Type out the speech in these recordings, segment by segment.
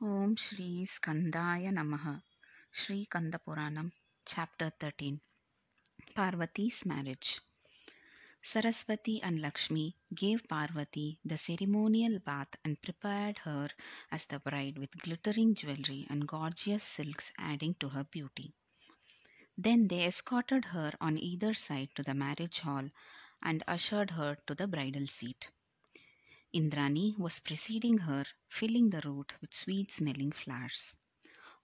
Shri Skandaya Namaha Shri Kanda Puranam Chapter 13 Parvati's Marriage Saraswati and Lakshmi gave Parvati the ceremonial bath and prepared her as the bride with glittering jewelry and gorgeous silks adding to her beauty. Then they escorted her on either side to the marriage hall and ushered her to the bridal seat. Indrani was preceding her, filling the road with sweet smelling flowers.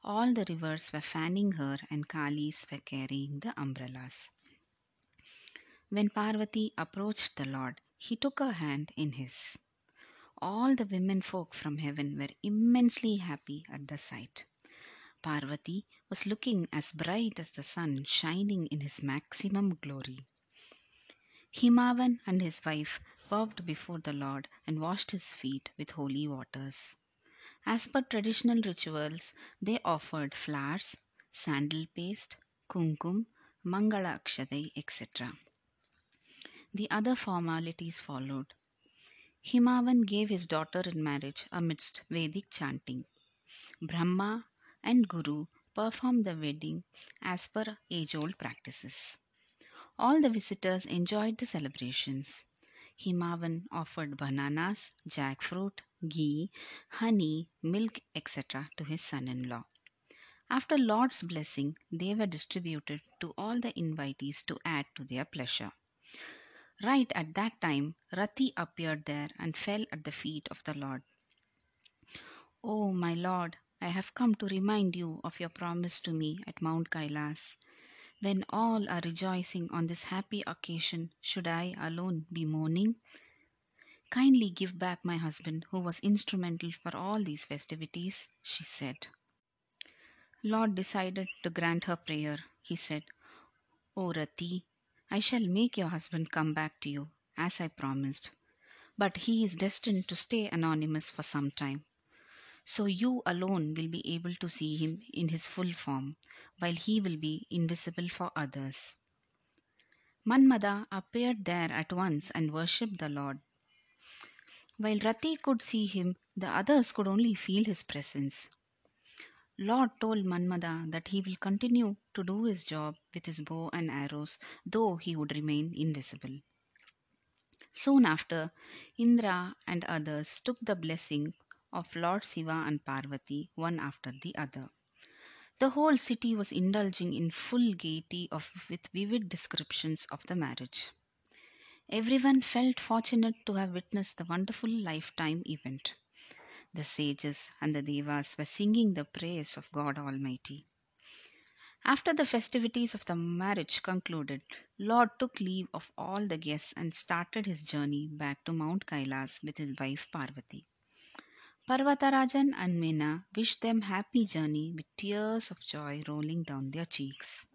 All the rivers were fanning her, and Kalis were carrying the umbrellas. When Parvati approached the Lord, he took her hand in his. All the women folk from heaven were immensely happy at the sight. Parvati was looking as bright as the sun shining in his maximum glory. Himavan and his wife bowed before the Lord and washed his feet with holy waters. As per traditional rituals, they offered flowers, sandal paste, kumkum, mangala akshadai, etc. The other formalities followed. Himavan gave his daughter in marriage amidst Vedic chanting. Brahma and Guru performed the wedding as per age old practices. All the visitors enjoyed the celebrations. Himavan offered bananas, jackfruit, ghee, honey, milk, etc. to his son in law. After Lord's blessing, they were distributed to all the invitees to add to their pleasure. Right at that time, Rati appeared there and fell at the feet of the Lord. Oh, my Lord, I have come to remind you of your promise to me at Mount Kailas. When all are rejoicing on this happy occasion, should I alone be mourning? Kindly give back my husband, who was instrumental for all these festivities, she said. Lord decided to grant her prayer. He said, O Rati, I shall make your husband come back to you, as I promised. But he is destined to stay anonymous for some time. So you alone will be able to see him in his full form, while he will be invisible for others. Manmada appeared there at once and worshipped the Lord. While Rati could see him, the others could only feel his presence. Lord told Manmada that he will continue to do his job with his bow and arrows, though he would remain invisible. Soon after, Indra and others took the blessing of Lord Siva and Parvati one after the other. The whole city was indulging in full gaiety of, with vivid descriptions of the marriage. Everyone felt fortunate to have witnessed the wonderful lifetime event. The sages and the devas were singing the praise of God Almighty. After the festivities of the marriage concluded, Lord took leave of all the guests and started his journey back to Mount Kailas with his wife Parvati. Parvatarajan and Meena wished them happy journey with tears of joy rolling down their cheeks.